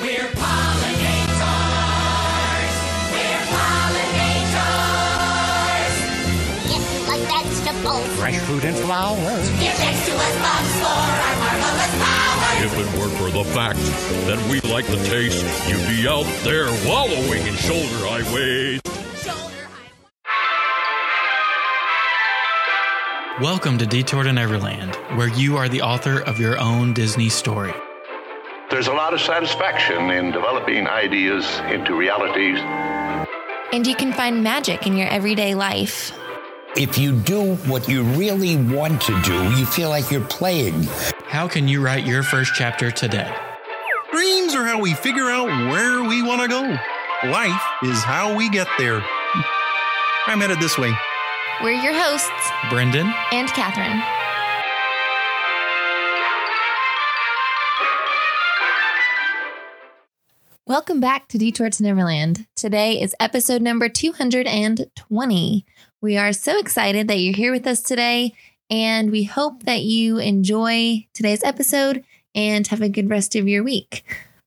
We're pollinators. We're pollinators. If you like vegetables, fresh fruit and flowers. Give thanks to us bugs for our marvelous powers. If it weren't for the fact that we like the taste, you'd be out there wallowing in shoulder highways. Shoulder. Welcome to Detour to Neverland, where you are the author of your own Disney story. There's a lot of satisfaction in developing ideas into realities. And you can find magic in your everyday life. If you do what you really want to do, you feel like you're playing. How can you write your first chapter today? Dreams are how we figure out where we want to go. Life is how we get there. I'm headed this way. We're your hosts, Brendan, and Catherine. Welcome back to Detour to Neverland. Today is episode number 220. We are so excited that you're here with us today, and we hope that you enjoy today's episode and have a good rest of your week.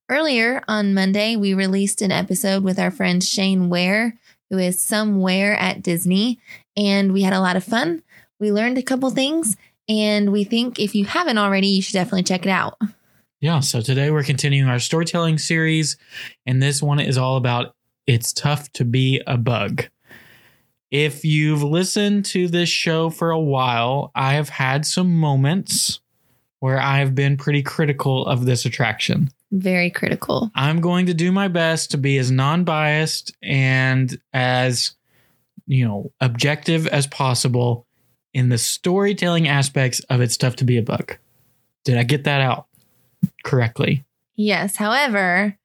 Earlier on Monday, we released an episode with our friend Shane Ware, who is somewhere at Disney, and we had a lot of fun. We learned a couple things, and we think if you haven't already, you should definitely check it out. Yeah, so today we're continuing our storytelling series, and this one is all about It's Tough to Be a Bug. If you've listened to this show for a while, I have had some moments where I've been pretty critical of this attraction. Very critical. I'm going to do my best to be as non-biased and as you know, objective as possible in the storytelling aspects of it's tough to be a bug. Did I get that out correctly? Yes. However,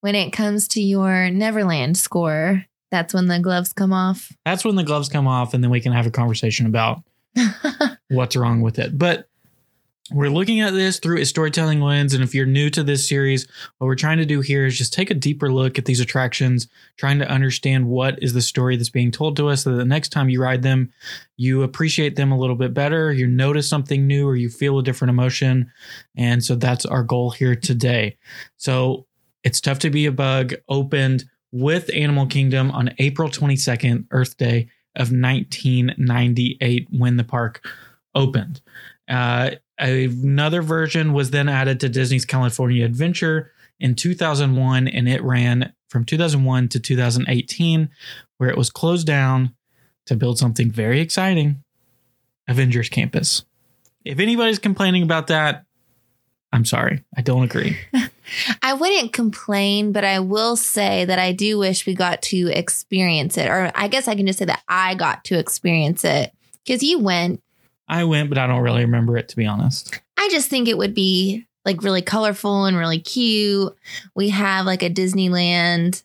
when it comes to your Neverland score, that's when the gloves come off. That's when the gloves come off and then we can have a conversation about what's wrong with it. But we're looking at this through a storytelling lens. And if you're new to this series, what we're trying to do here is just take a deeper look at these attractions, trying to understand what is the story that's being told to us so that the next time you ride them, you appreciate them a little bit better, you notice something new, or you feel a different emotion. And so that's our goal here today. So it's tough to be a bug opened with Animal Kingdom on April 22nd, Earth Day of 1998, when the park opened. Uh, another version was then added to Disney's California Adventure in 2001, and it ran from 2001 to 2018, where it was closed down to build something very exciting Avengers Campus. If anybody's complaining about that, I'm sorry. I don't agree. I wouldn't complain, but I will say that I do wish we got to experience it. Or I guess I can just say that I got to experience it because you went. I went, but I don't really remember it, to be honest. I just think it would be like really colorful and really cute. We have like a Disneyland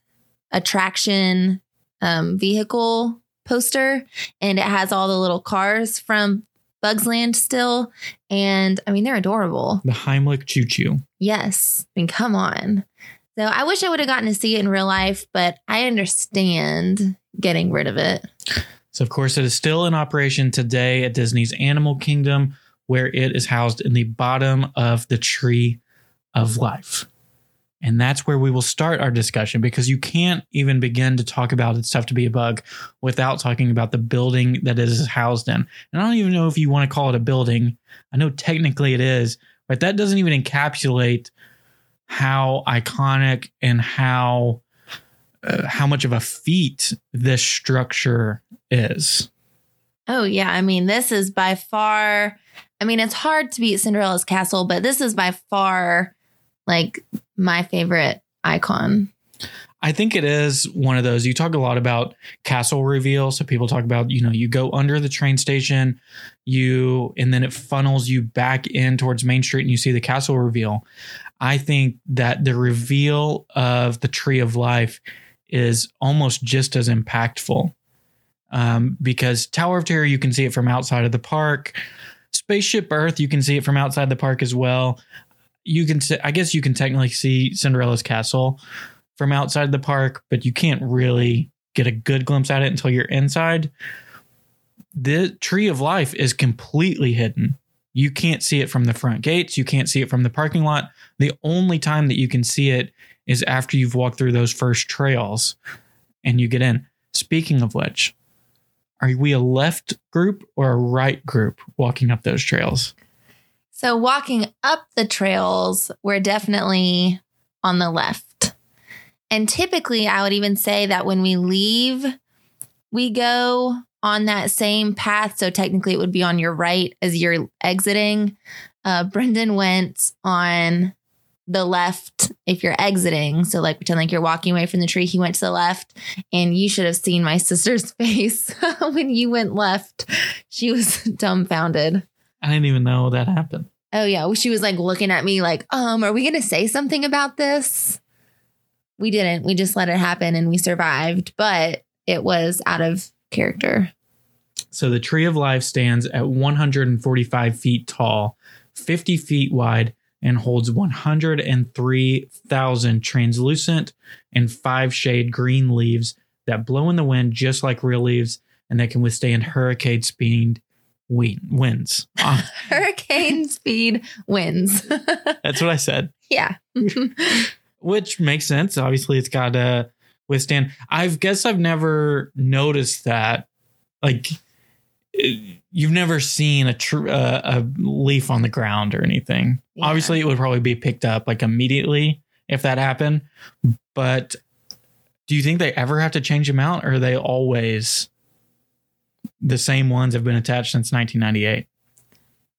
attraction um, vehicle poster, and it has all the little cars from Bugs Land still. And I mean, they're adorable. The Heimlich Choo Choo. Yes. I mean, come on. So I wish I would have gotten to see it in real life, but I understand getting rid of it. So, of course, it is still in operation today at Disney's Animal Kingdom, where it is housed in the bottom of the Tree of Life. And that's where we will start our discussion because you can't even begin to talk about it's tough to be a bug without talking about the building that it is housed in. And I don't even know if you want to call it a building. I know technically it is, but that doesn't even encapsulate how iconic and how uh, how much of a feat this structure is. Oh, yeah. I mean, this is by far, I mean, it's hard to beat Cinderella's castle, but this is by far like my favorite icon. I think it is one of those. You talk a lot about castle reveal. So people talk about, you know, you go under the train station, you, and then it funnels you back in towards Main Street and you see the castle reveal. I think that the reveal of the Tree of Life is almost just as impactful um, because Tower of Terror, you can see it from outside of the park. Spaceship Earth, you can see it from outside the park as well. You can, I guess, you can technically see Cinderella's castle from outside the park, but you can't really get a good glimpse at it until you're inside. The Tree of Life is completely hidden. You can't see it from the front gates. You can't see it from the parking lot. The only time that you can see it is after you've walked through those first trails and you get in. Speaking of which, are we a left group or a right group walking up those trails? So walking up the trails, we're definitely on the left. And typically, I would even say that when we leave, we go on that same path. So technically, it would be on your right as you're exiting. Uh, Brendan went on the left if you're exiting. So, like, pretend like you're walking away from the tree. He went to the left, and you should have seen my sister's face when you went left. She was dumbfounded. I didn't even know that happened. Oh yeah, she was like looking at me like, "Um, are we going to say something about this?" We didn't. We just let it happen and we survived, but it was out of character. So the tree of life stands at 145 feet tall, 50 feet wide, and holds 103,000 translucent and five shade green leaves that blow in the wind just like real leaves and that can withstand hurricane speed wi- winds. Ah, Hurricane speed winds. That's what I said. yeah. which makes sense. Obviously, it's got to withstand. I guess I've never noticed that. Like, you've never seen a tr- uh, a leaf on the ground or anything. Yeah. Obviously, it would probably be picked up like immediately if that happened. But do you think they ever have to change them out, or are they always the same ones have been attached since 1998?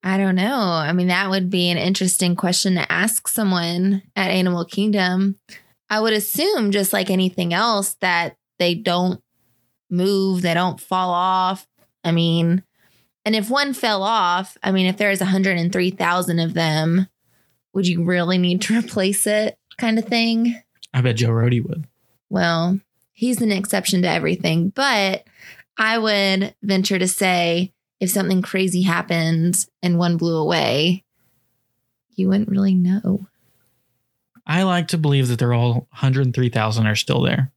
I don't know. I mean, that would be an interesting question to ask someone at Animal Kingdom. I would assume, just like anything else, that they don't move, they don't fall off. I mean, and if one fell off, I mean, if there's 103,000 of them, would you really need to replace it kind of thing? I bet Joe Rohde would. Well, he's an exception to everything, but I would venture to say if something crazy happened and one blew away, you wouldn't really know. I like to believe that they're all 103,000 are still there.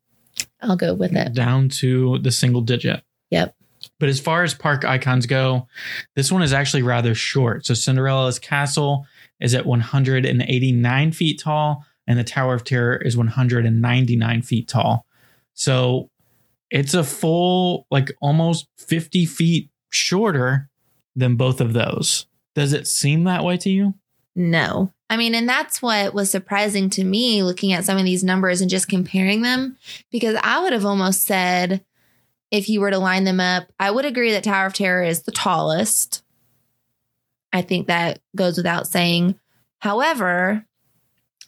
I'll go with it. down to the single digit. Yep. But as far as park icons go, this one is actually rather short. So Cinderella's castle is at 189 feet tall, and the Tower of Terror is 199 feet tall. So it's a full, like almost 50 feet shorter than both of those. Does it seem that way to you? No. I mean, and that's what was surprising to me looking at some of these numbers and just comparing them, because I would have almost said, if you were to line them up, I would agree that Tower of Terror is the tallest. I think that goes without saying. However,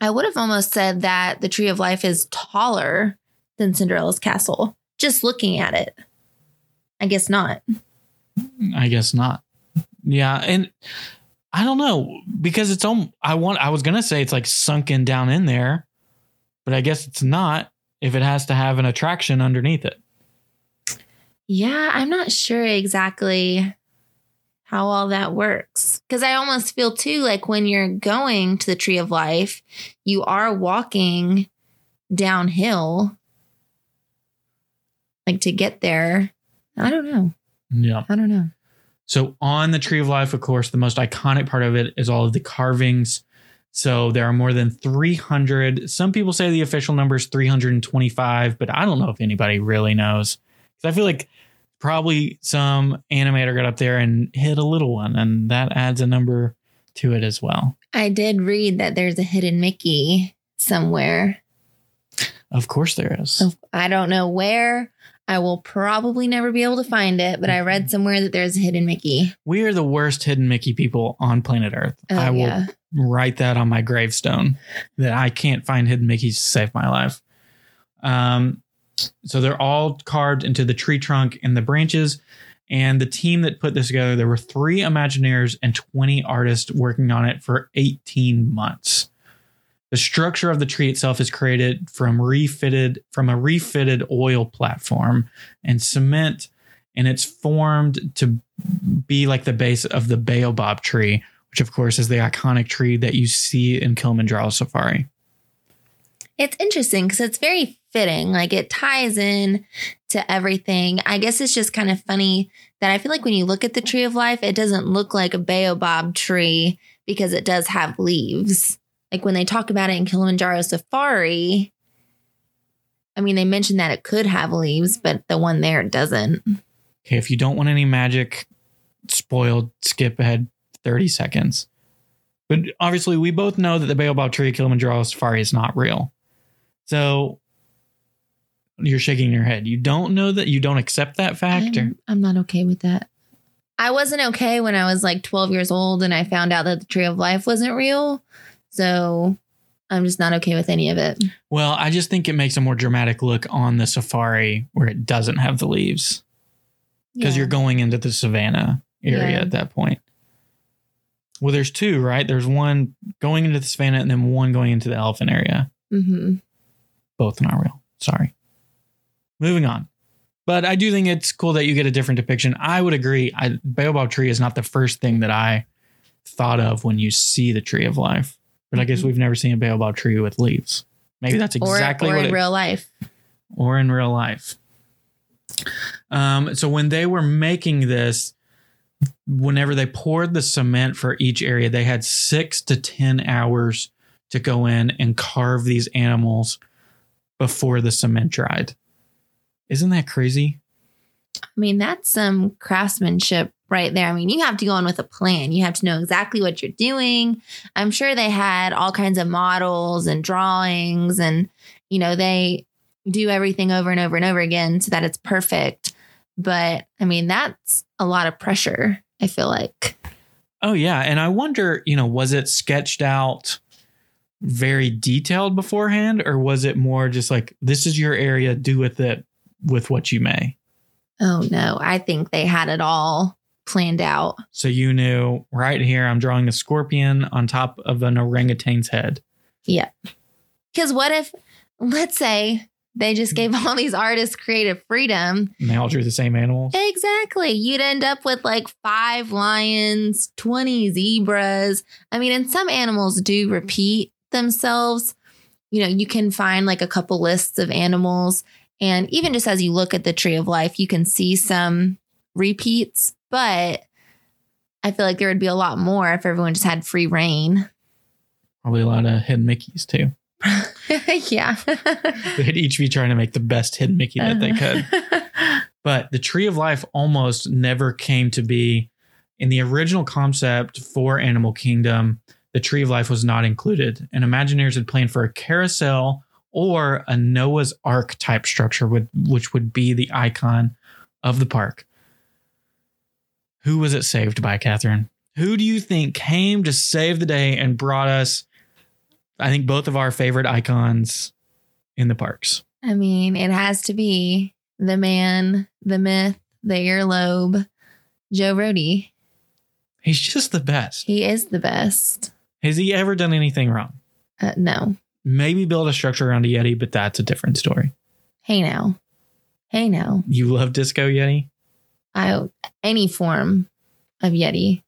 I would have almost said that the Tree of Life is taller than Cinderella's castle, just looking at it. I guess not. I guess not. Yeah, and I don't know because it's on. I want. I was gonna say it's like sunken down in there, but I guess it's not. If it has to have an attraction underneath it. Yeah, I'm not sure exactly how all that works. Because I almost feel too like when you're going to the Tree of Life, you are walking downhill, like to get there. I don't know. Yeah. I don't know. So on the Tree of Life, of course, the most iconic part of it is all of the carvings. So there are more than 300. Some people say the official number is 325, but I don't know if anybody really knows. Because I feel like probably some animator got up there and hit a little one, and that adds a number to it as well. I did read that there's a hidden Mickey somewhere. Of course, there is. I don't know where. I will probably never be able to find it, but I read somewhere that there's a hidden Mickey. We are the worst hidden Mickey people on planet Earth. Oh, I will yeah. write that on my gravestone that I can't find hidden Mickeys to save my life. Um, so they're all carved into the tree trunk and the branches. And the team that put this together, there were three Imagineers and 20 artists working on it for 18 months. The structure of the tree itself is created from refitted from a refitted oil platform and cement, and it's formed to be like the base of the baobab tree, which of course is the iconic tree that you see in Kilimanjaro Safari. It's interesting because it's very fitting. Like it ties in to everything. I guess it's just kind of funny that I feel like when you look at the tree of life, it doesn't look like a baobab tree because it does have leaves. Like when they talk about it in Kilimanjaro Safari, I mean, they mentioned that it could have leaves, but the one there doesn't. Okay, if you don't want any magic spoiled, skip ahead 30 seconds. But obviously, we both know that the Baobab tree Kilimanjaro Safari is not real. So you're shaking your head. You don't know that you don't accept that fact? Or, I'm, I'm not okay with that. I wasn't okay when I was like 12 years old and I found out that the tree of life wasn't real. So I'm just not okay with any of it. well, I just think it makes a more dramatic look on the safari where it doesn't have the leaves because Yeah. you're going into the savannah area Yeah. at that point. Well, there's two, right? There's one going into the savannah and then one going into the elephant area. Mhm. both not real. Sorry. Moving on. But I do think it's cool that you get a different depiction. I would agree. I, Baobab tree is not the first thing that I thought of when you see the tree of life. But I guess we've never seen a Baobab tree with leaves. Maybe that's exactly Or, or what in it, real life. or in real life. Um, so when they were making this, whenever they poured the cement for each area, they had six to 10 hours to go in and carve these animals before the cement dried. Isn't that crazy? I mean, that's some craftsmanship right there. I mean, you have to go in with a plan. You have to know exactly what you're doing. I'm sure they had all kinds of models and drawings, and, you know, they do everything over and over and over again so that it's perfect. But I mean, that's a lot of pressure, I feel like. Oh, yeah. And I wonder, you know, was it sketched out very detailed beforehand, or was it more just like, this is your area, do with it with what you may? Oh, no. I think they had it all planned out. So you knew right here, I'm drawing a scorpion on top of an orangutan's head. Yeah. Because what if, let's say, they just gave all these artists creative freedom And they all drew the same animals. Exactly. You'd end up with like five lions, 20 zebras. I mean, and some animals do repeat themselves. You know, you can find like a couple lists of animals. And even just as you look at the tree of life, you can see some repeats. But I feel like there would be a lot more if everyone just had free reign. Probably a lot of hidden Mickeys too. yeah. They'd each be trying to make the best hidden Mickey that they could. But the Tree of Life almost never came to be. In the original concept for Animal Kingdom, the Tree of Life was not included, and Imagineers had planned for a carousel or a Noah's Ark type structure, with, which would be the icon of the park. Who was it saved by, Catherine? Who do you think came to save the day and brought us, I think, both of our favorite icons in the parks? I mean, it has to be the man, the myth, the earlobe, Joe Rohde. He's just the best. He is the best. Has he ever done anything wrong? Uh, no. Maybe build a structure around a Yeti, but that's a different story. Hey now. Hey now. You love Disco Yeti? I any form of Yeti.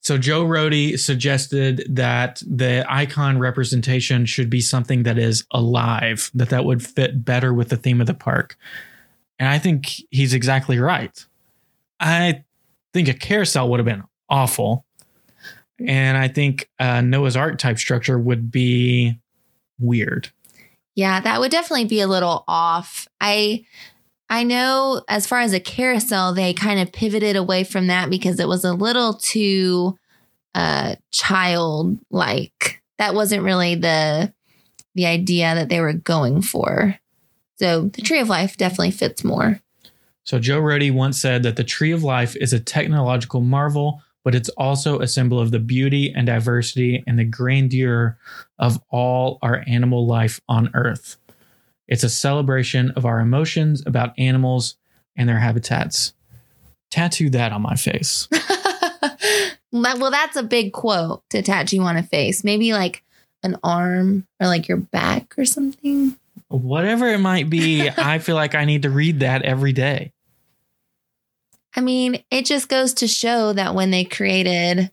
So Joe Rohde suggested that the icon representation should be something that is alive, that that would fit better with the theme of the park. And I think he's exactly right. I think a carousel would have been awful. And I think a Noah's Ark type structure would be weird. Yeah, that would definitely be a little off. I I know as far as a carousel, they kind of pivoted away from that because it was a little too uh childlike. That wasn't really the the idea that they were going for. So the tree of life definitely fits more. So Joe Rohde once said that the tree of life is a technological marvel, but it's also a symbol of the beauty and diversity and the grandeur of all our animal life on Earth. It's a celebration of our emotions about animals and their habitats. Tattoo that on my face. Well, that's a big quote to tattoo on a face. Maybe like an arm or like your back or something. Whatever it might be, I feel like I need to read that every day. I mean, it just goes to show that when they created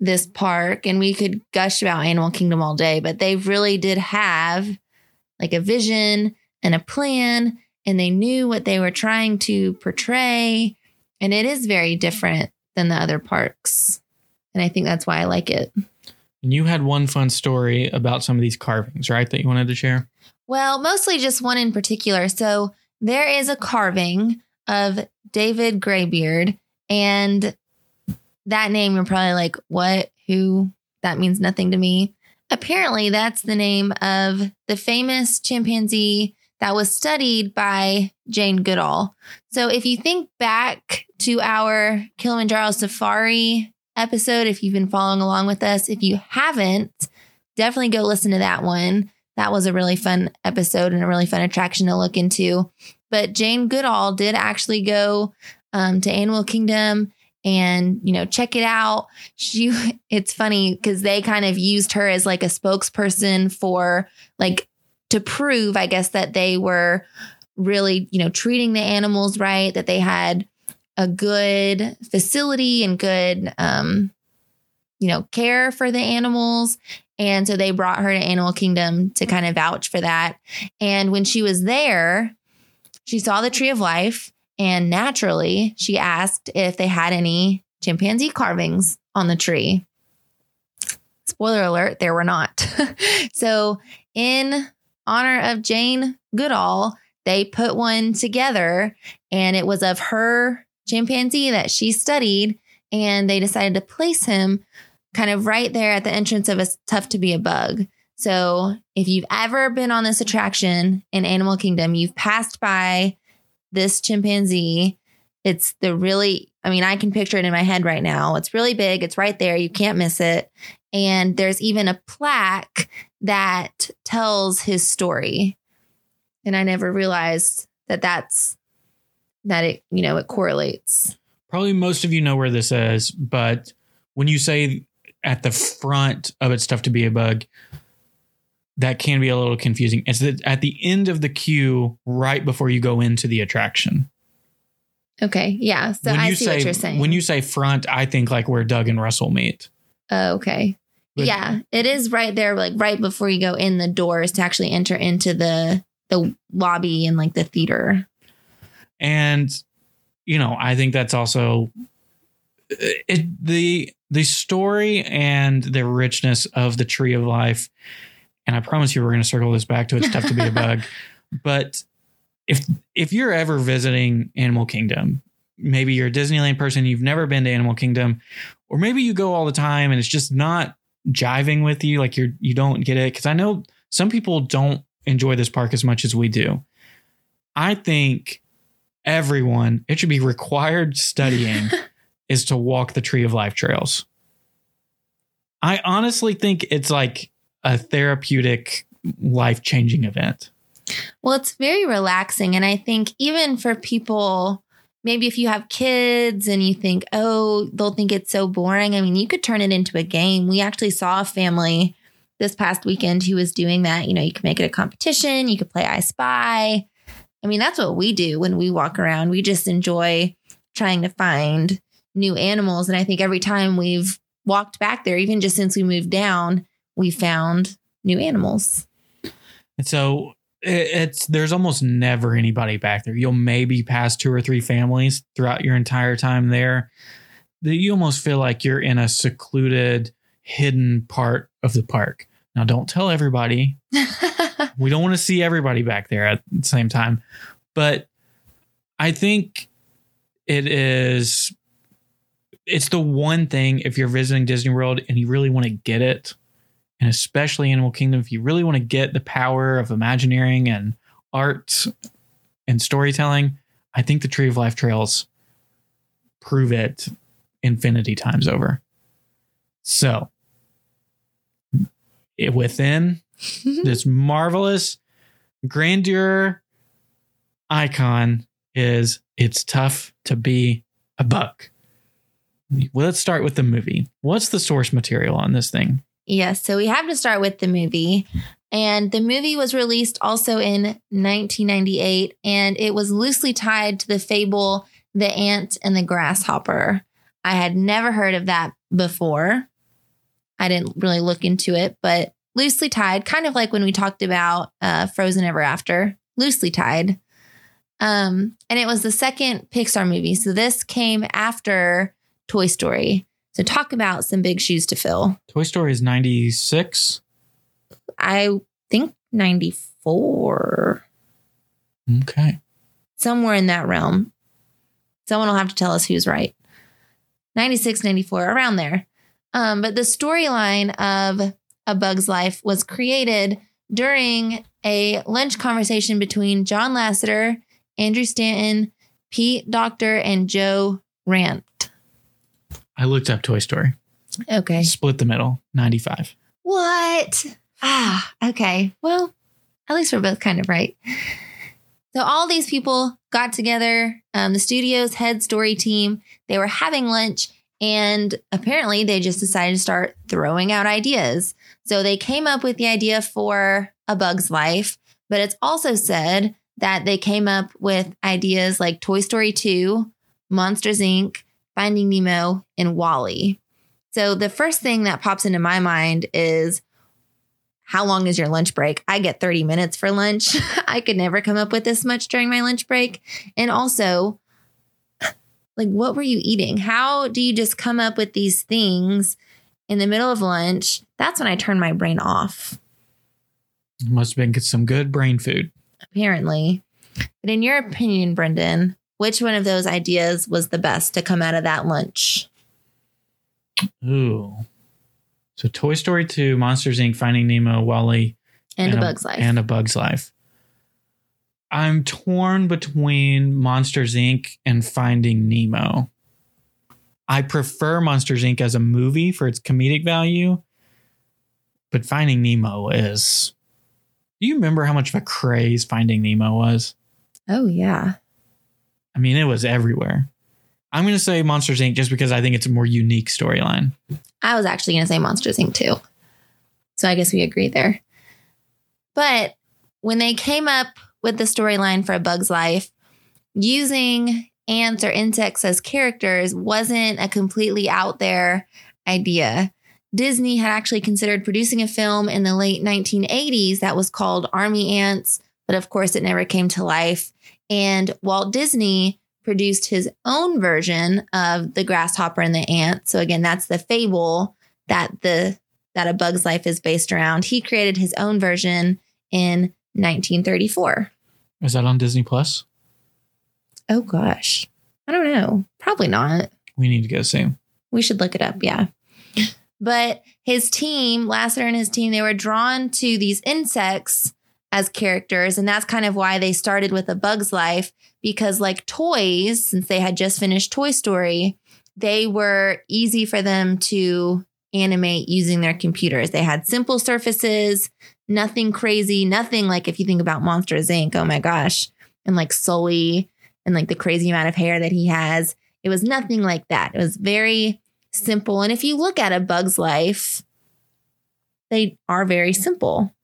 this park, and we could gush about Animal Kingdom all day, but they really did have like a vision and a plan and they knew what they were trying to portray. And it is very different than the other parks. And I think that's why I like it. And you had one fun story about some of these carvings, right? That you wanted to share? Well, mostly just one in particular. So there is a carving of David Graybeard, and that name you're probably like, what? Who? That means nothing to me. Apparently, that's the name of the famous chimpanzee that was studied by Jane Goodall. So if you think back to our Kilimanjaro Safari episode, if you've been following along with us, if you haven't, definitely go listen to that one. That was a really fun episode and a really fun attraction to look into. But Jane Goodall did actually go um, to Animal Kingdom and you know check it out. She it's funny because they kind of used her as like a spokesperson for like to prove i guess that they were really you know treating the animals right that they had a good facility and good um you know care for the animals. And so they brought her to animal kingdom to kind of vouch for that. And when she was there she saw the tree of life and naturally, she asked if they had any chimpanzee carvings on the tree. Spoiler alert, there were not. so, in honor of Jane Goodall, they put one together and it was of her chimpanzee that she studied. And they decided to place him kind of right there at the entrance of a tough to be a bug. So, if you've ever been on this attraction in Animal Kingdom, you've passed by this chimpanzee. It's the really, I mean, I can picture it in my head right now. It's really big, it's right there. You can't miss it. And there's even a plaque that tells his story. And I never realized that that's that it, you know, it correlates. Probably most of you know where this is, but when you say at the front of it's tough to be a bug, that can be a little confusing. It's that at the end of the queue, right before you go into the attraction. Okay. Yeah. So when I you see say, what you're saying. When you say front, I think like where Dug and Russell meet. Oh, okay. But- yeah, it is right there, like right before you go in the doors to actually enter into the the lobby and like the theater. and you know i think that's also uh, it, the the story and the richness of the tree of life and i promise you we're going to circle this back to it's tough to be a bug. But if if you're ever visiting animal kingdom maybe you're a disneyland person you've never been to animal kingdom or maybe you go all the time and it's just not jiving with you like you're you don't get it. Because i know some people don't enjoy this park as much as we do. I think everyone, it should be required studying is to walk the tree of life trails. I honestly think it's like a therapeutic, life changing event. Well, it's very relaxing. And I think even for people, maybe if you have kids and you think, oh, they'll think it's so boring. I mean, you could turn it into a game. We actually saw a family this past weekend who was doing that. You know, you could make it a competition, you could play I Spy. I mean, that's what we do when we walk around. We just enjoy trying to find new animals. And I think every time we've walked back there, even just since we moved down, we found new animals. And so it's there's almost never anybody back there. You'll maybe pass two or three families throughout your entire time there. That you almost feel like you're in a secluded, hidden part of the park. Now, don't tell everybody we don't want to see everybody back there at the same time. But I think it is it's the one thing if you're visiting Disney World and you really want to get it, and especially Animal Kingdom, if you really want to get the power of Imagineering and art and storytelling, I think the Tree of Life trails prove it infinity times over. So, it, within this marvelous grandeur icon is it's tough to be a bug. Well, let's start with the movie. What's the source material on this thing? Yes, so we have to start with the movie. And the movie was released also in 1998, and it was loosely tied to the fable The Ant and the Grasshopper. I had never heard of that before. I didn't really look into it, but loosely tied, kind of like when we talked about uh, Frozen Ever After. loosely tied. Um, and it was the second Pixar movie. So this came after Toy Story. So talk about some big shoes to fill. Toy Story is 96. I think 94, Okay. somewhere in that realm. Someone will have to tell us who's right. 96, 94, around there. Um, but the storyline of A Bug's Life was created during a lunch conversation between John Lasseter, Andrew Stanton, Pete Docter, and Joe Ranft. I looked up Toy Story. Okay. Split the middle, 95. What? Ah, okay. Well, at least we're both kind of right. So all these people got together, um, the studio's head story team. They were having lunch, and apparently they just decided to start throwing out ideas. So they came up with the idea for A Bug's Life, but it's also said that they came up with ideas like Toy Story 2, Monsters Inc., Finding Nemo, and WALL-E. So the first thing that pops into my mind is how long is your lunch break? I get 30 minutes for lunch. I could never come up with this much during my lunch break. And also, like, what were you eating? How do you just come up with these things in the middle of lunch? That's when I turn my brain off, Must have been some good brain food. apparently. But in your opinion, Brendan, which one of those ideas was the best to come out of that lunch? Ooh. So Toy Story 2, Monsters Inc., Finding Nemo, WALL-E, And, a bug's life. And a Bug's Life. I'm torn between Monsters Inc. and Finding Nemo. I prefer Monsters Inc. as a movie for its comedic value, but Finding Nemo is. Do you remember how much of a craze Finding Nemo was? oh, yeah. I mean, it was everywhere. I'm going to say Monsters Inc. just because I think it's a more unique storyline. I was actually going to say Monsters Inc. too. So I guess we agree there. But when they came up with the storyline for A Bug's Life, using ants or insects as characters wasn't a completely out there idea. Disney had actually considered producing a film in the late 1980s that was called Army Ants, but of course it never came to life. And Walt Disney produced his own version of the grasshopper and the ant. So again, that's the fable that the that a bug's life is based around. He created his own version in 1934. Is that on Disney Plus? Oh gosh. I don't know. Probably not. We need to go see. We should look it up, yeah. But his team, Lasseter and his team, they were drawn to these insects as characters. And that's kind of why they started with a bug's life because, like toys, since they had just finished Toy Story, they were easy for them to animate using their computers. They had simple surfaces, nothing crazy, nothing like if you think about Monsters Inc., oh my gosh, and like Sully and like the crazy amount of hair that he has. It was nothing like that. It was very simple. And if you look at a bug's life, they are very simple.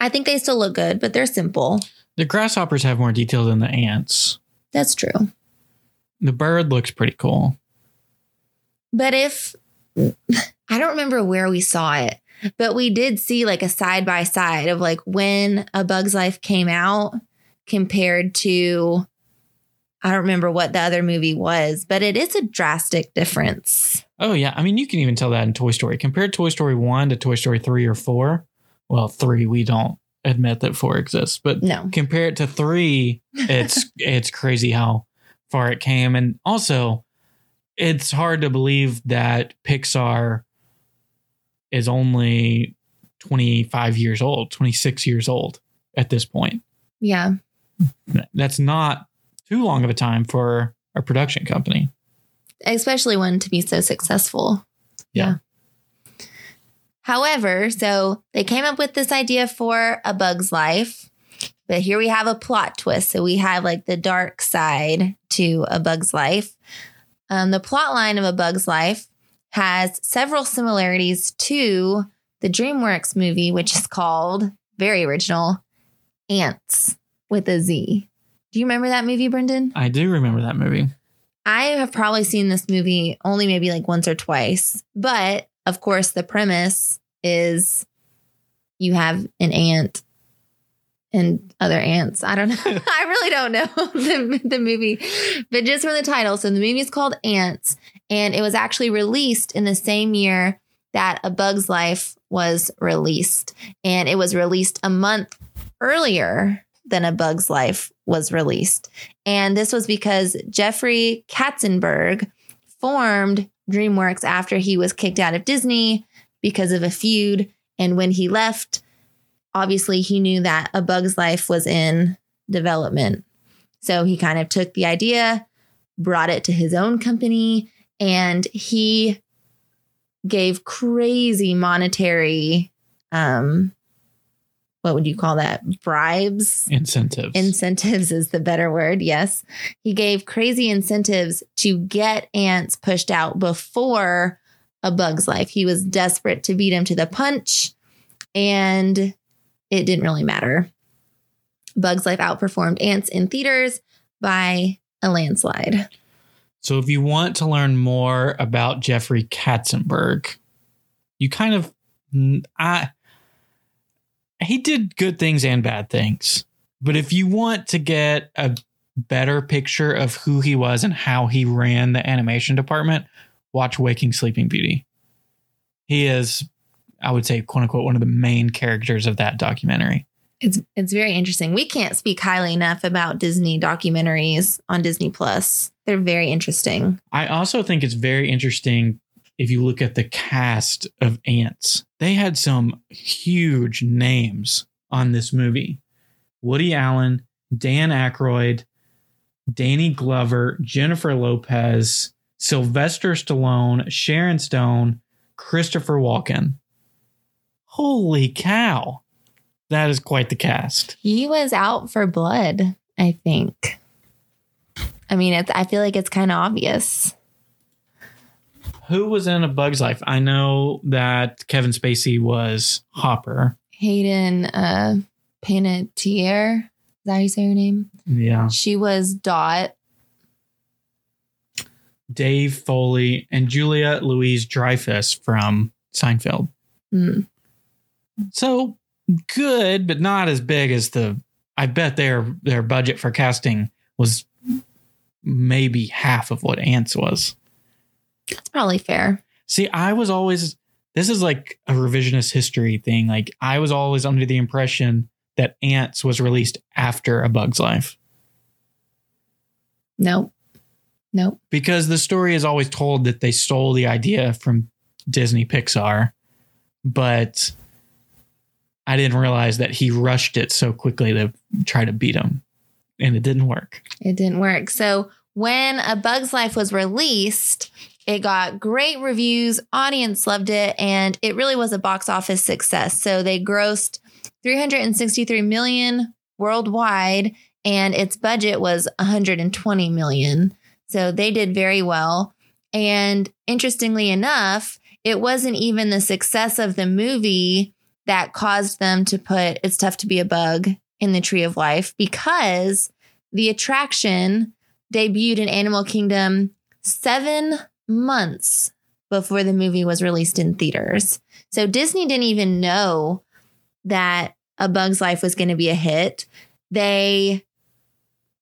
I think they still look good, but they're simple. The grasshoppers have more detail than the ants. That's true. The bird looks pretty cool. But if I don't remember where we saw it, but we did see like a side by side of like when A Bug's Life came out compared to I don't remember what the other movie was, but it is a drastic difference. Oh yeah, I mean you can even tell that in Toy Story. Compare Toy Story 1 to Toy Story 3 or 4. Well, 3 we don't admit that 4 exists, but No. compare it to 3, it's it's crazy how far it came and also it's hard to believe that Pixar is only 25 years old, 26 years old at this point. Yeah. That's not too long of a time for a production company. especially one to be so successful. Yeah. However, so they came up with this idea for a bug's life, but here we have a plot twist. So we have like the dark side to a bug's life. Um, the plot line of a bug's life has several similarities to the DreamWorks movie, which is called very original Ants with a Z. Do you remember that movie, Brendan? I do remember that movie. I have probably seen this movie only maybe like once or twice, but of course, the premise is you have an ant and other ants. I don't know. I really don't know the, the movie, but just from the title. So the movie is called Ants, and it was actually released in the same year that A Bug's Life was released, and it was released a month earlier than A Bug's Life was released. And this was because Jeffrey Katzenberg formed DreamWorks after he was kicked out of Disney because of a feud. And when he left, obviously he knew that A Bug's Life was in development. So he kind of took the idea, brought it to his own company, and he gave crazy monetary um what would you call that? Bribes? Incentives. incentives is the better word yes. He gave crazy incentives to get ants pushed out before a bug's life. He was desperate to beat him to the punch and it didn't really matter. Bug's life outperformed ants in theaters by a landslide. So if you want to learn more about Jeffrey Katzenberg, you kind of I he did good things and bad things. But if you want to get a better picture of who he was and how he ran the animation department, watch Waking Sleeping Beauty. He is, I would say, quote unquote, one of the main characters of that documentary. It's it's very interesting. We can't speak highly enough about Disney documentaries on Disney Plus. They're very interesting. I also think it's very interesting if you look at the cast of Ants. They had some huge names on this movie. Woody Allen, Dan Aykroyd, Danny Glover, Jennifer Lopez, Sylvester Stallone, Sharon Stone, Christopher Walken. Holy cow. That is quite the cast. He was out for blood, I think. I mean, it's I feel like it's kind of obvious. Who was in A Bug's Life? I know that Kevin Spacey was Hopper. Hayden uh Panettiere, is that how you say her name? Yeah. She was Dot. Dave Foley and Julia Louise Dreyfus from Seinfeld. Mm. So good, but not as big as the. I bet their their budget for casting was maybe half of what Ants was. That's probably fair. See, I was always this is like a revisionist history thing. Like I was always under the impression that Ants was released after A Bug's Life Nope. Nope. because the story is always told that they stole the idea from Disney Pixar, but I didn't realize that he rushed it so quickly to try to beat him, and it didn't work. It didn't work. So when A Bug's Life was released, it got great reviews, audience loved it, and it really was a box office success. So they grossed 363 million worldwide and its budget was 120 million. So they did very well. And interestingly enough, it wasn't even the success of the movie that caused them to put It's Tough to Be a Bug in the Tree of Life because the attraction debuted in Animal Kingdom seven months before the movie was released in theaters. So Disney didn't even know that A Bug's Life was going to be a hit. They,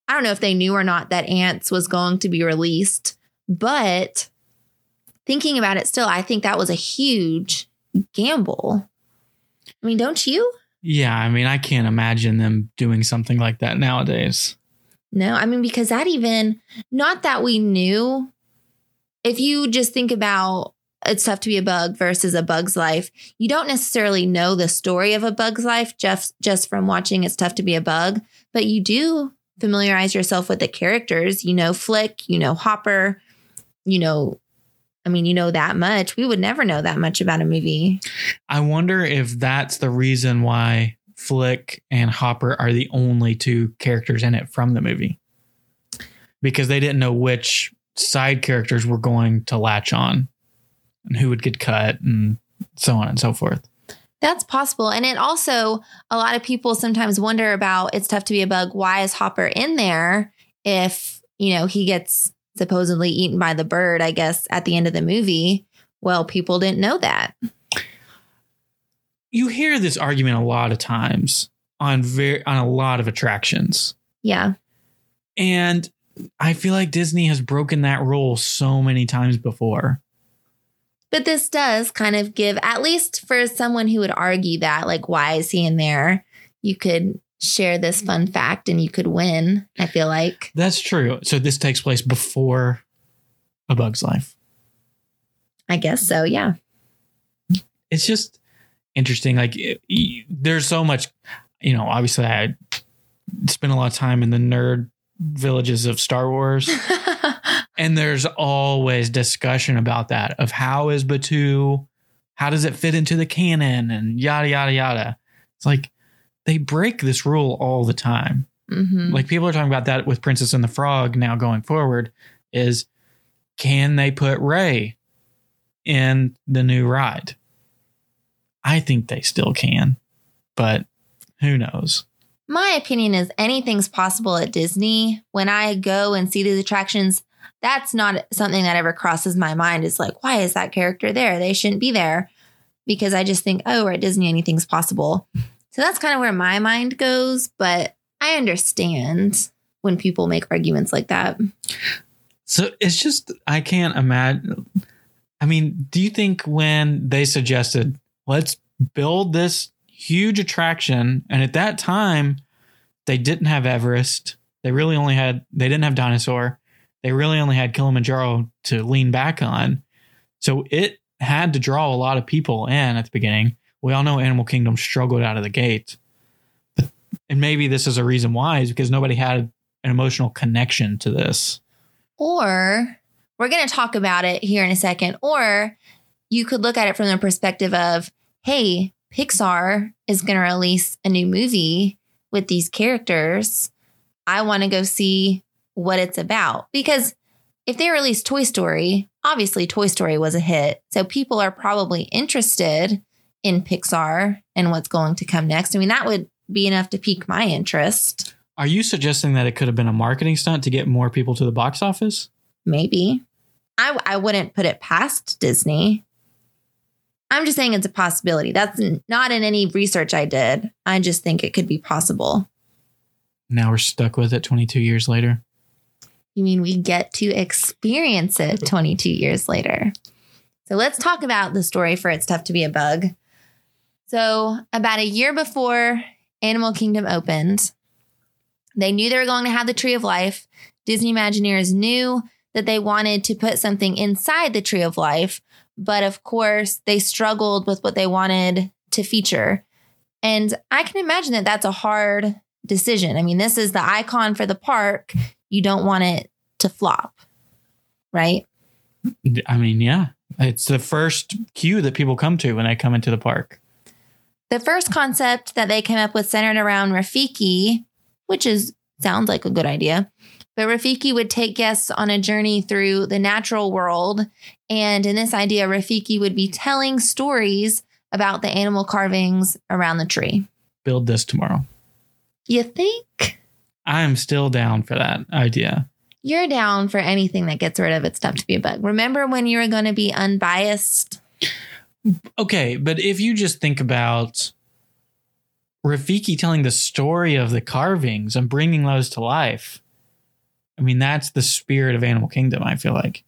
I don't know if they knew or not that Ants was going to be released, but thinking about it still, I think that was a huge gamble. I mean, don't you? Yeah, I mean, I can't imagine them doing something like that nowadays. No, I mean, because that even, not that we knew, if you just think about it's tough to be a bug versus a bug's life, you don't necessarily know the story of a bug's life just, just from watching It's Tough to Be a Bug, but you do familiarize yourself with the characters. You know, Flick, you know, Hopper, you know, I mean, you know that much. We would never know that much about a movie. I wonder if that's the reason why Flick and Hopper are the only two characters in it from the movie. Because they didn't know which side characters were going to latch on and who would get cut and so on and so forth. That's possible. And it also, a lot of people sometimes wonder about it's tough to be a bug. Why is Hopper in there if, you know, he gets supposedly eaten by the bird, I guess, at the end of the movie? Well, people didn't know that. You hear this argument a lot of times on very on a lot of attractions. Yeah. And I feel like Disney has broken that rule so many times before. But this does kind of give, at least for someone who would argue that, like, why is he in there? You could share this fun fact and you could win, I feel like. That's true. So this takes place before A Bug's Life. I guess so, yeah. It's just interesting. Like it- y- there's so much, you know, obviously I spent a lot of time in the nerd villages of Star Wars. And there's always discussion about that of how is Batuu, how does it fit into the canon and yada yada yada. It's like they break this rule all the time. hmm Like people are talking about that with Princess and the Frog now going forward is can they put Ray in the new ride? I think they still can, but who knows? My opinion is anything's possible at Disney. When I go and see these attractions, that's not something that ever crosses my mind. It's like, why is that character there? They shouldn't be there. Because I just think, oh, we're at Disney, anything's possible. So that's kind of where my mind goes. But I understand when people make arguments like that. So it's just I can't imagine. I mean, do you think when they suggested let's build this huge attraction, and at that time they didn't have Everest, they really only had they didn't have dinosaur, they really only had Kilimanjaro to lean back on, so it had to draw a lot of people in at the beginning. We all know Animal Kingdom struggled out of the gate, and maybe this is a reason why is because nobody had an emotional connection to this. Or we're going to talk about it here in a second. Or you could look at it from the perspective of, hey, Pixar is going to release a new movie with these characters. I want to go see what it's about. Because if they release Toy Story, obviously Toy Story was a hit. So people are probably interested in Pixar and what's going to come next. I mean, that would be enough to pique my interest. Are you suggesting that it could have been a marketing stunt to get more people to the box office? Maybe. I, I wouldn't put it past Disney. I'm just saying it's a possibility. That's not in any research I did. I just think it could be possible. Now we're stuck with it 22 years later. You mean we get to experience it 22 years later? So let's talk about the story for It's Tough to Be a Bug. So, about a year before Animal Kingdom opened, they knew they were going to have the Tree of Life. Disney Imagineers knew that they wanted to put something inside the Tree of Life, but of course, they struggled with what they wanted to feature. And I can imagine that that's a hard decision. I mean, this is the icon for the park. You don't want it to flop, right? I mean, yeah, it's the first cue that people come to when they come into the park. The first concept that they came up with centered around Rafiki, which is sounds like a good idea. But Rafiki would take guests on a journey through the natural world. And in this idea, Rafiki would be telling stories about the animal carvings around the tree. Build this tomorrow. You think I'm still down for that idea. you're down for anything that gets rid of it's tough to be a bug? Remember when you were going to be unbiased? Okay, but if you just think about Rafiki telling the story of the carvings and bringing those to life, I mean, that's the spirit of Animal Kingdom, I feel like.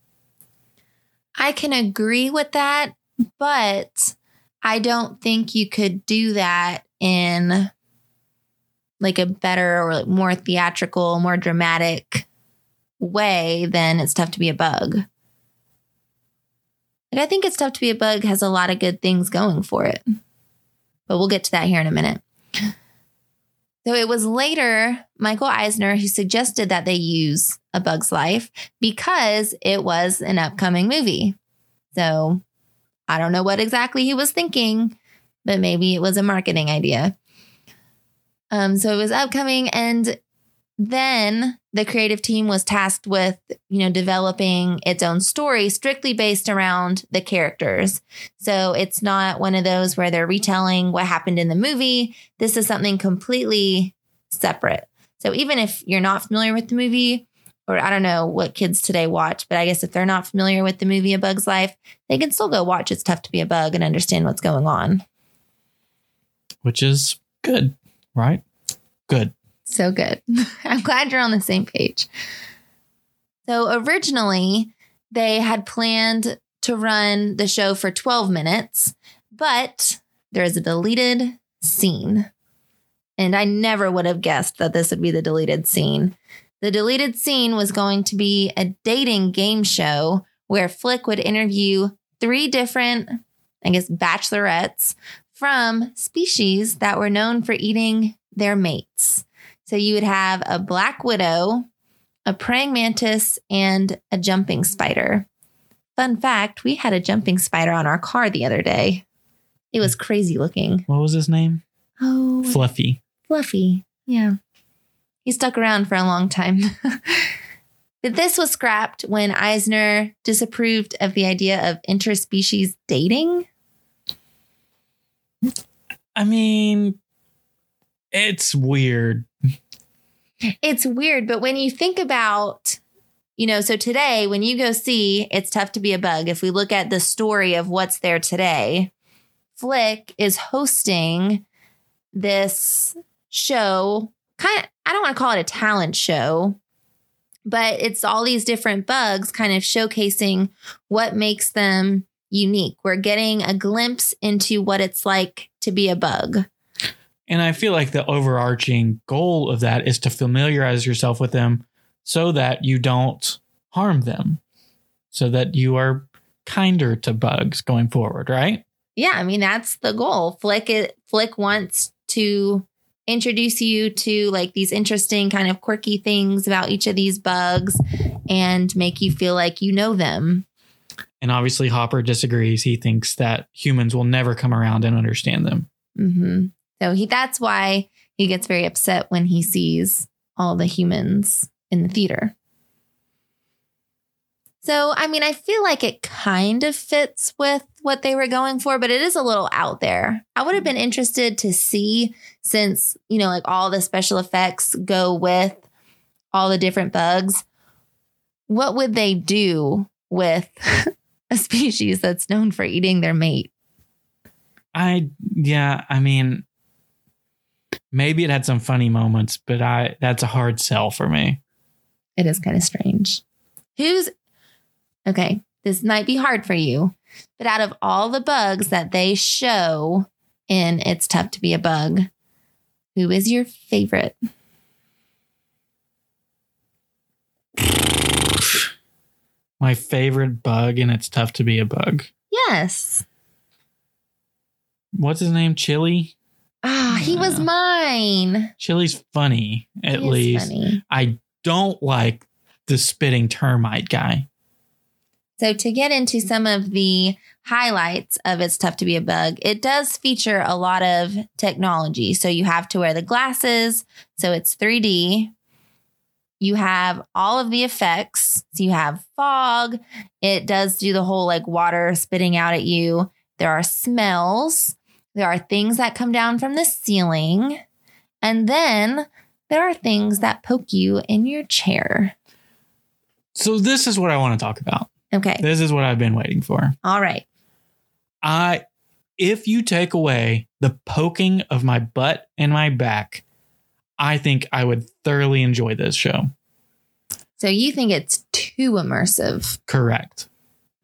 I can agree with that, but I don't think you could do that in like a better or more theatrical, more dramatic way than it's tough to be a bug. Like I think it's tough to be a bug has a lot of good things going for it. But we'll get to that here in a minute. So it was later Michael Eisner who suggested that they use A Bug's Life because it was an upcoming movie. So I don't know what exactly he was thinking, but maybe it was a marketing idea. Um, so it was upcoming, and then the creative team was tasked with, you know, developing its own story strictly based around the characters. So it's not one of those where they're retelling what happened in the movie. This is something completely separate. So even if you're not familiar with the movie, or I don't know what kids today watch, but I guess if they're not familiar with the movie A Bug's Life, they can still go watch It's Tough to Be a Bug and understand what's going on. which is good. right? Good. So good. I'm glad you're on the same page. So originally, they had planned to run the show for 12 minutes, but there is a deleted scene. And I never would have guessed that this would be the deleted scene. The deleted scene was going to be a dating game show where Flick would interview three different, I guess, bachelorettes from species that were known for eating their mates. So you would have a black widow, a praying mantis, and a jumping spider. Fun fact we had a jumping spider on our car the other day. It was crazy looking. What was his name? Oh, Fluffy. Fluffy. Yeah. He stuck around for a long time. but this was scrapped when Eisner disapproved of the idea of interspecies dating. I mean, it's weird. It's weird, but when you think about, you know, so today when you go see It's Tough to Be a Bug, if we look at the story of what's there today, Flick is hosting this show. Kind of, I don't want to call it a talent show, but it's all these different bugs kind of showcasing what makes them unique. We're getting a glimpse into what it's like to be a bug. And I feel like the overarching goal of that is to familiarize yourself with them so that you don't harm them, so that you are kinder to bugs going forward, right? Yeah, I mean that's the goal. Flick it, Flick wants to introduce you to like these interesting kind of quirky things about each of these bugs and make you feel like you know them. And obviously, Hopper disagrees. He thinks that humans will never come around and understand them. hmm So he that's why he gets very upset when he sees all the humans in the theater. So, I mean, I feel like it kind of fits with what they were going for, but it is a little out there. I would have been interested to see since, you know, like all the special effects go with all the different bugs. What would they do with a species that's known for eating their mate? I, yeah, I mean, maybe it had some funny moments, but I, that's a hard sell for me. It is kind of strange. Who's okay? This might be hard for you, but out of all the bugs that they show in It's Tough to Be a Bug, who is your favorite? My favorite bug, and it's tough to be a bug. Yes. What's his name? Chili? Ah, he was mine. Chili's funny, at He least. funny. I don't like the spitting termite guy. So, to get into some of the highlights of It's Tough to Be a Bug, it does feature a lot of technology. So, you have to wear the glasses, so it's 3D. You have all of the effects. So, you have fog. It does do the whole like water spitting out at you. There are smells. There are things that come down from the ceiling. And then there are things that poke you in your chair. So this is what I want to talk about. Okay. This is what I've been waiting for. All right. I if you take away the poking of my butt and my back, I think I would thoroughly enjoy this show. So you think it's too immersive? Correct.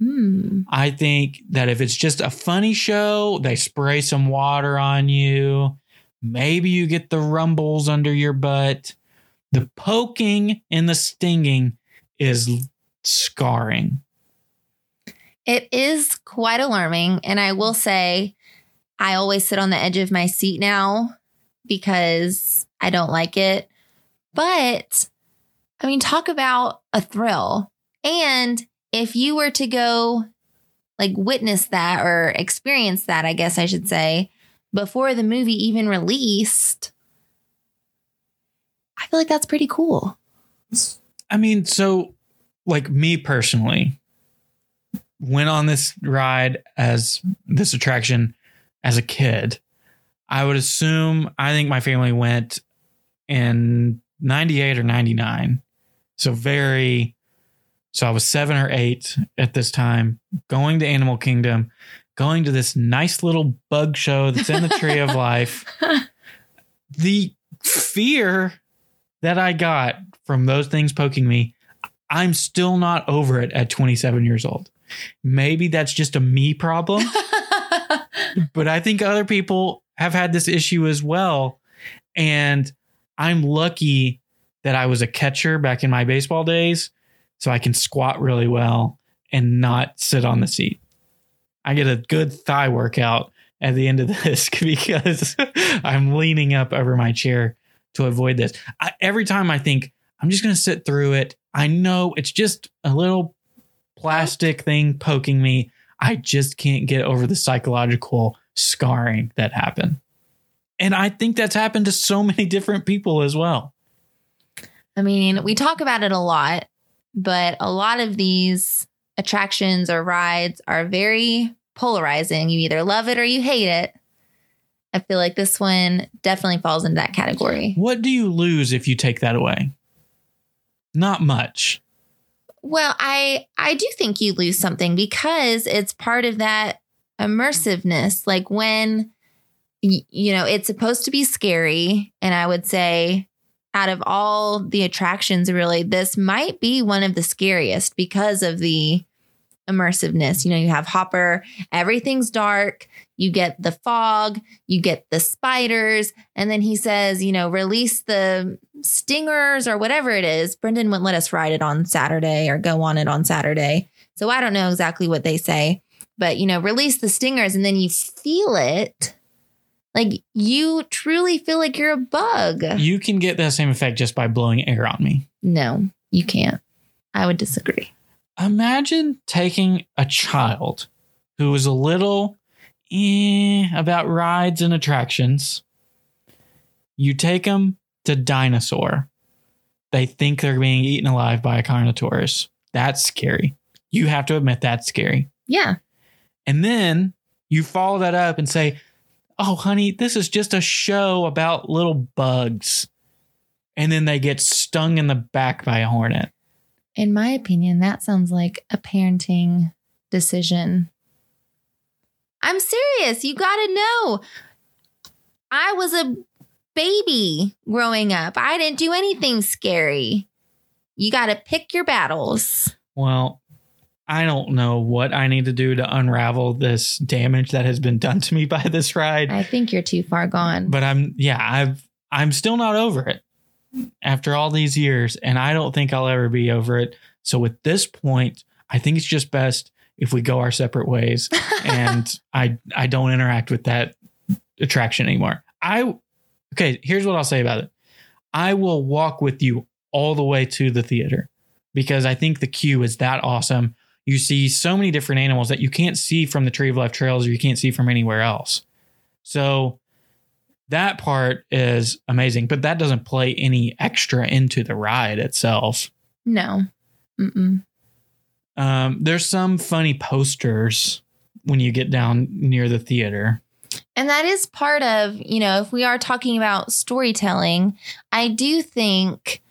Hmm. I think that if it's just a funny show, they spray some water on you, maybe you get the rumbles under your butt. The poking and the stinging is scarring. It is quite alarming. And I will say, I always sit on the edge of my seat now because I don't like it. But I mean, talk about a thrill. And if you were to go like witness that or experience that, I guess I should say, before the movie even released, I feel like that's pretty cool. I mean, so like me personally, went on this ride as this attraction as a kid. I would assume I think my family went in 98 or 99. So very so I was 7 or 8 at this time going to Animal Kingdom, going to this nice little bug show that's in the Tree of Life. the fear that I got from those things poking me, I'm still not over it at 27 years old. Maybe that's just a me problem, but I think other people have had this issue as well. And I'm lucky that I was a catcher back in my baseball days, so I can squat really well and not sit on the seat. I get a good thigh workout at the end of this because I'm leaning up over my chair to avoid this. I, every time I think I'm just going to sit through it, I know it's just a little plastic thing poking me. I just can't get over the psychological scarring that happened. And I think that's happened to so many different people as well. I mean, we talk about it a lot, but a lot of these attractions or rides are very polarizing. You either love it or you hate it. I feel like this one definitely falls into that category. What do you lose if you take that away? Not much. Well, I I do think you lose something because it's part of that immersiveness. Like when you know, it's supposed to be scary and I would say out of all the attractions really this might be one of the scariest because of the immersiveness. You know, you have Hopper, everything's dark, you get the fog, you get the spiders, and then he says, you know, release the stingers or whatever it is. Brendan wouldn't let us ride it on Saturday or go on it on Saturday. So I don't know exactly what they say, but you know, release the stingers and then you feel it. Like you truly feel like you're a bug. You can get that same effect just by blowing air on me. No, you can't. I would disagree. Imagine taking a child who is a little eh, about rides and attractions. You take them to dinosaur. They think they're being eaten alive by a Carnotaurus. That's scary. You have to admit that's scary. Yeah. And then you follow that up and say, Oh, honey, this is just a show about little bugs. And then they get stung in the back by a hornet. In my opinion, that sounds like a parenting decision. I'm serious. You got to know. I was a baby growing up. I didn't do anything scary. You got to pick your battles. Well, I don't know what I need to do to unravel this damage that has been done to me by this ride. I think you're too far gone. But I'm yeah, I've I'm still not over it after all these years and I don't think I'll ever be over it. So at this point, I think it's just best if we go our separate ways and I I don't interact with that attraction anymore. I okay, here's what I'll say about it. I will walk with you all the way to the theater because I think the queue is that awesome. You see so many different animals that you can't see from the Tree of Life trails or you can't see from anywhere else. So that part is amazing, but that doesn't play any extra into the ride itself. no. Mm-mm. Um, there's some funny posters when you get down near the theater. And that is part of, you know, if we are talking about storytelling, I do think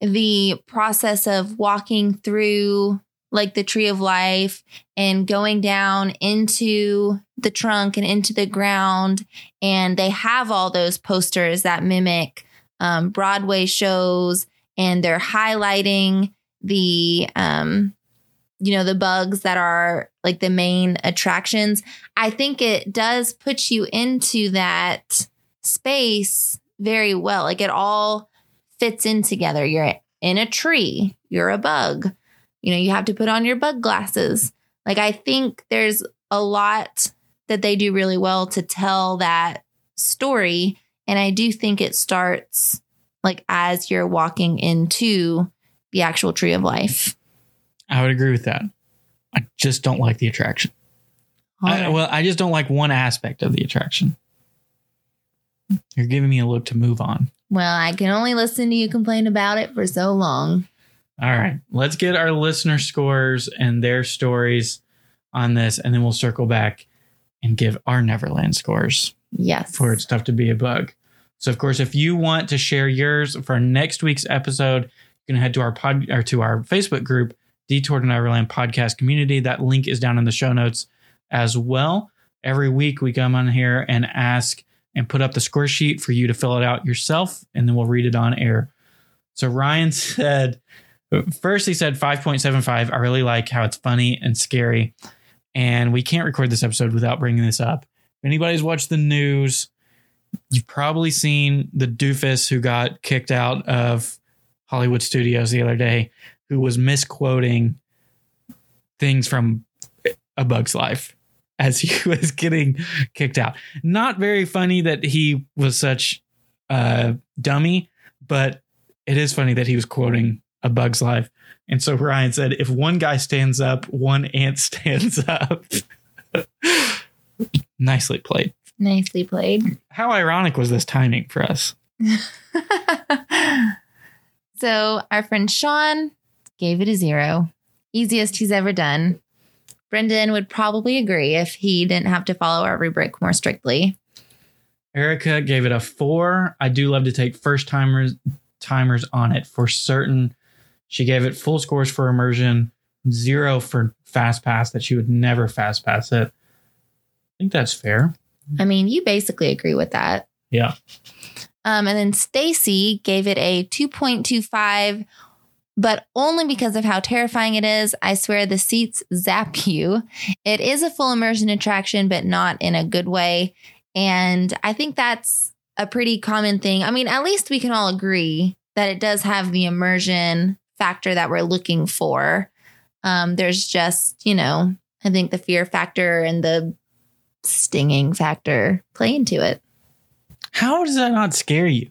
the process of walking through like the tree of life and going down into the trunk and into the ground. And they have all those posters that mimic um, Broadway shows and they're highlighting the, um, you know, the bugs that are like the main attractions. I think it does put you into that space very well. Like it all fits in together. You're in a tree, you're a bug. You know, you have to put on your bug glasses. Like I think there's a lot that they do really well to tell that story. And I do think it starts like as you're walking into the actual tree of life. I would agree with that. I just don't like the attraction. I, well, I just don't like one aspect of the attraction. You're giving me a look to move on. Well, I can only listen to you complain about it for so long. All right, let's get our listener scores and their stories on this, and then we'll circle back and give our Neverland scores Yes. for it's tough to be a bug. So, of course, if you want to share yours for next week's episode, you can head to our pod or to our Facebook group, Detour to Neverland Podcast Community. That link is down in the show notes as well. Every week we come on here and ask and put up the score sheet for you to fill it out yourself, and then we'll read it on air. So Ryan said, first he said 5.75. I really like how it's funny and scary. And we can't record this episode without bringing this up. If anybody's watched the news, you've probably seen the doofus who got kicked out of Hollywood studios the other day, who was misquoting things from A Bug's Life as he was getting kicked out. Not very funny that he was such a dummy, but it is funny that he was quoting A Bug's Life. And so Ryan said, if one guy stands up, one ant stands up. Nicely played. Nicely played. How ironic was this timing for us? so our friend Sean gave it a zero. Easiest he's ever done. Brendan would probably agree if he didn't have to follow our rubric more strictly. Erica gave it a four. I do love to take first timers timers on it for certain. She gave it full scores for immersion, zero for fast pass that she would never fast pass it. I think that's fair. I mean, you basically agree with that. Yeah. Um, and then Stacy gave it a 2.25, but only because of how terrifying it is. I swear the seats zap you. It is a full immersion attraction, but not in a good way. And I think that's a pretty common thing. I mean, at least we can all agree that it does have the immersion factor that we're looking for. Um, there's just, you know, I think the fear factor and the stinging factor play into it. How does that not scare you?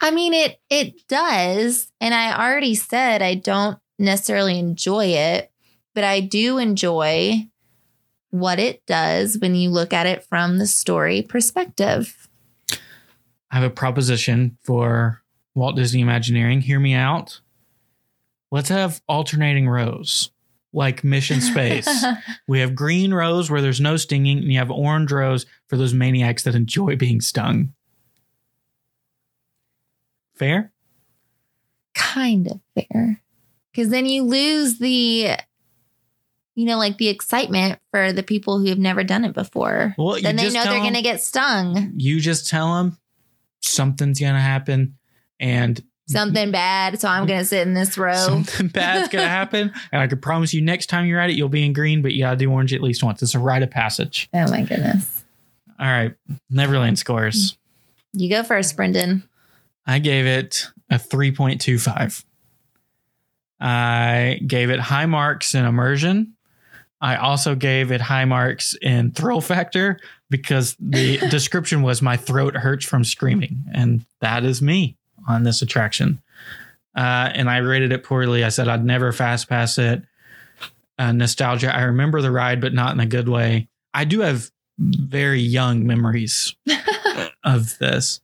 I mean it it does and I already said I don't necessarily enjoy it, but I do enjoy what it does when you look at it from the story perspective. I have a proposition for Walt Disney Imagineering. Hear me out. Let's have alternating rows like Mission Space. we have green rows where there's no stinging, and you have orange rows for those maniacs that enjoy being stung. Fair? Kind of fair. Because then you lose the, you know, like the excitement for the people who have never done it before. Well, then they know they're them- going to get stung. You just tell them something's going to happen, and Something mm-hmm. bad. So I'm going to sit in this row. something bad's going to happen. And I can promise you, next time you're at it, you'll be in green, but you got to do orange at least once. It's a rite of passage. Oh my goodness. All right. Neverland scores. You go first, Brendan. I gave it a 3.25. I gave it high marks in immersion. I also gave it high marks in thrill factor because the description was my throat hurts from screaming. And that is me on this attraction. Uh, and I rated it poorly. I said I'd never fast pass it. Uh, nostalgia. I remember the ride, but not in a good way. I do have very young memories of this.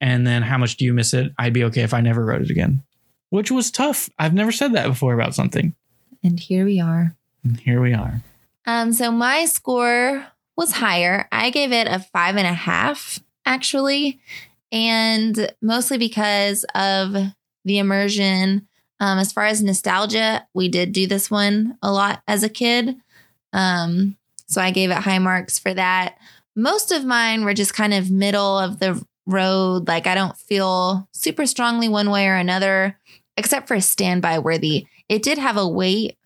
And then how much do you miss it? I'd be okay if I never rode it again, which was tough. I've never said that before about something. And here we are. And here we are. Um, so my score was higher. I gave it a five and a half, actually, and mostly because of the immersion. Um, as far as nostalgia, we did do this one a lot as a kid. Um, so I gave it high marks for that. Most of mine were just kind of middle of the road. Like I don't feel super strongly one way or another, except for standby worthy. It did have a wait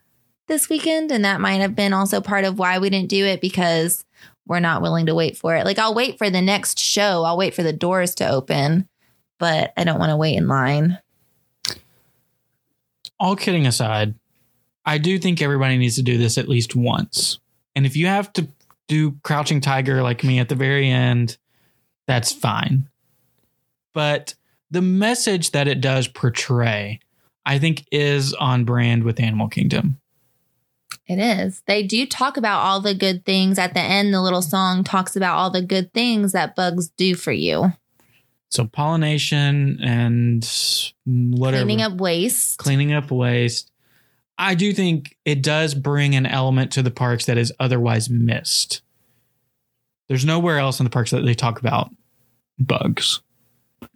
this weekend, and that might have been also part of why we didn't do it because we're not willing to wait for it. Like I'll wait for the next show, I'll wait for the doors to open, but I don't want to wait in line. All kidding aside, I do think everybody needs to do this at least once. And if you have to do Crouching Tiger like me at the very end, that's fine. But the message that it does portray, I think, is on brand with Animal Kingdom. It is. They do talk about all the good things at the end. The little song talks about all the good things that bugs do for you. So pollination and whatever Cleaning up waste. cleaning up waste. I do think it does bring an element to the parks that is otherwise missed. There's nowhere else in the parks that they talk about bugs.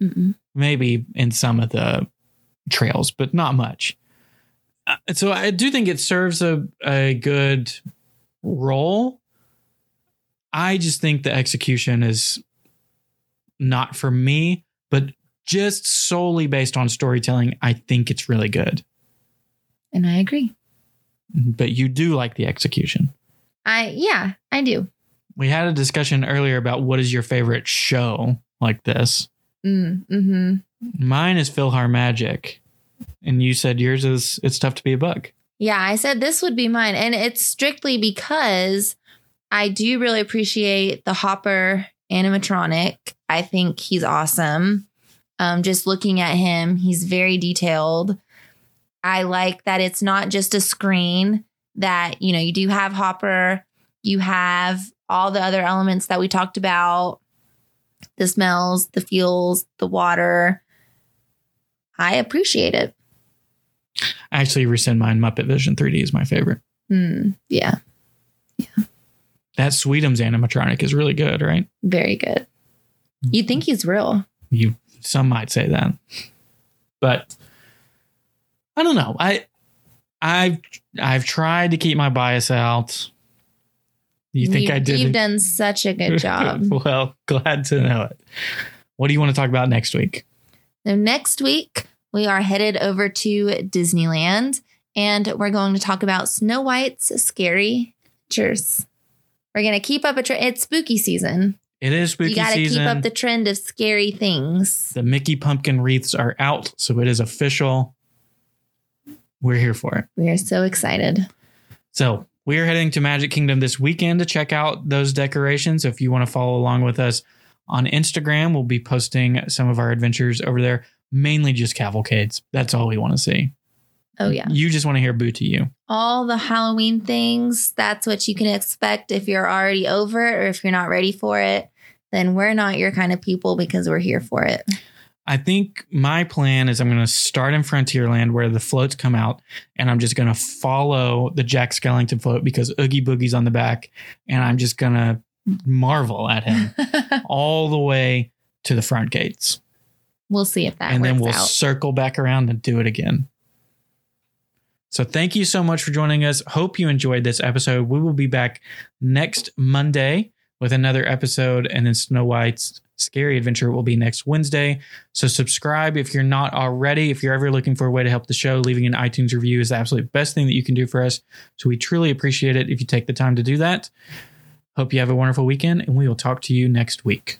Mm-mm. Maybe in some of the trails, but not much. So I do think it serves a, a good role. I just think the execution is not for me, but just solely based on storytelling, I think it's really good. And I agree. But you do like the execution. I yeah, I do. We had a discussion earlier about what is your favorite show like this. Mm, hmm Mine is PhilharMagic. And you said yours is It's Tough to Be a Bug. Yeah, I said this would be mine. And it's strictly because I do really appreciate the Hopper animatronic. I think he's awesome. Um, just looking at him, he's very detailed. I like that it's not just a screen, that, you know, you do have Hopper, you have all the other elements that we talked about the smells, the fuels, the water. I appreciate it. I actually rescind mine. Muppet Vision 3D is my favorite. Hmm. yeah, That Sweetums animatronic is really good, right? very good. You think he's real? You some might say that. But I don't know. I I've I've tried to keep my bias out. You think You- I did? You've done such a good job. well, glad to know it. What do you want to talk about next week? So next week we are headed over to Disneyland and we're going to talk about Snow White's scary adventures. We're going to keep up a trend. It's spooky season. It is spooky you got to keep up the trend of scary things. the Mickey pumpkin wreaths are out, so it is official. We're here for it. We are so excited. So we are heading to Magic Kingdom this weekend to check out those decorations. If you want to follow along with us on Instagram, we'll be posting some of our adventures over there, mainly just cavalcades. That's all we want to see. Oh yeah. You just want to hear boo to you. All the Halloween things, that's what you can expect if you're already over it or if you're not ready for it. Then we're not your kind of people because we're here for it. I think my plan is I'm going to start in Frontierland where the floats come out, and I'm just going to follow the Jack Skellington float because Oogie Boogie's on the back, and I'm just going to marvel at him all the way to the front gates. We'll see if that and then we'll out. circle back around and do it again. So thank you so much for joining us. Hope you enjoyed this episode. We will be back next Monday with another episode, and then Snow White's Scary Adventure will be next Wednesday. So subscribe if you're not already. If you're ever looking for a way to help the show, leaving an iTunes review is the absolute best thing that you can do for us. So we truly appreciate it if you take the time to do that. Hope you have a wonderful weekend, and we will talk to you next week.